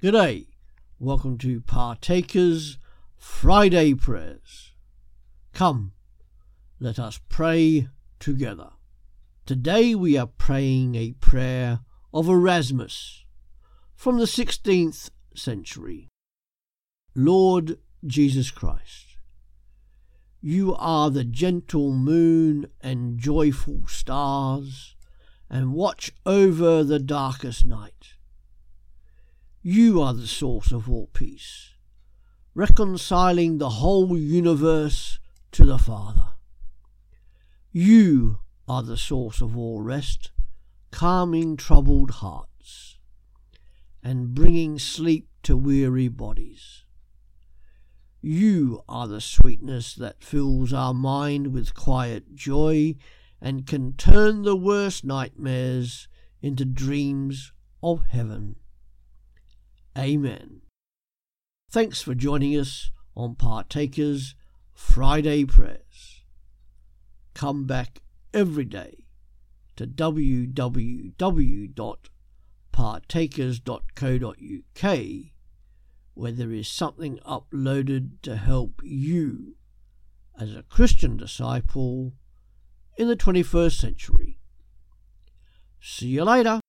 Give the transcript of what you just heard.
G'day. Welcome to Partakers Friday Prayers. Come, let us pray together. Today we are praying a prayer of Erasmus from the 16th century. Lord Jesus Christ, you are the gentle moon and joyful stars, and watch over the darkest night. You are the source of all peace, reconciling the whole universe to the Father. You are the source of all rest, calming troubled hearts, and bringing sleep to weary bodies. You are the sweetness that fills our mind with quiet joy and can turn the worst nightmares into dreams of heaven. Amen. Thanks for joining us on Partakers Friday Prayers. Come back every day to www.partakers.co.uk where there is something uploaded to help you as a Christian disciple in the 21st century. See you later.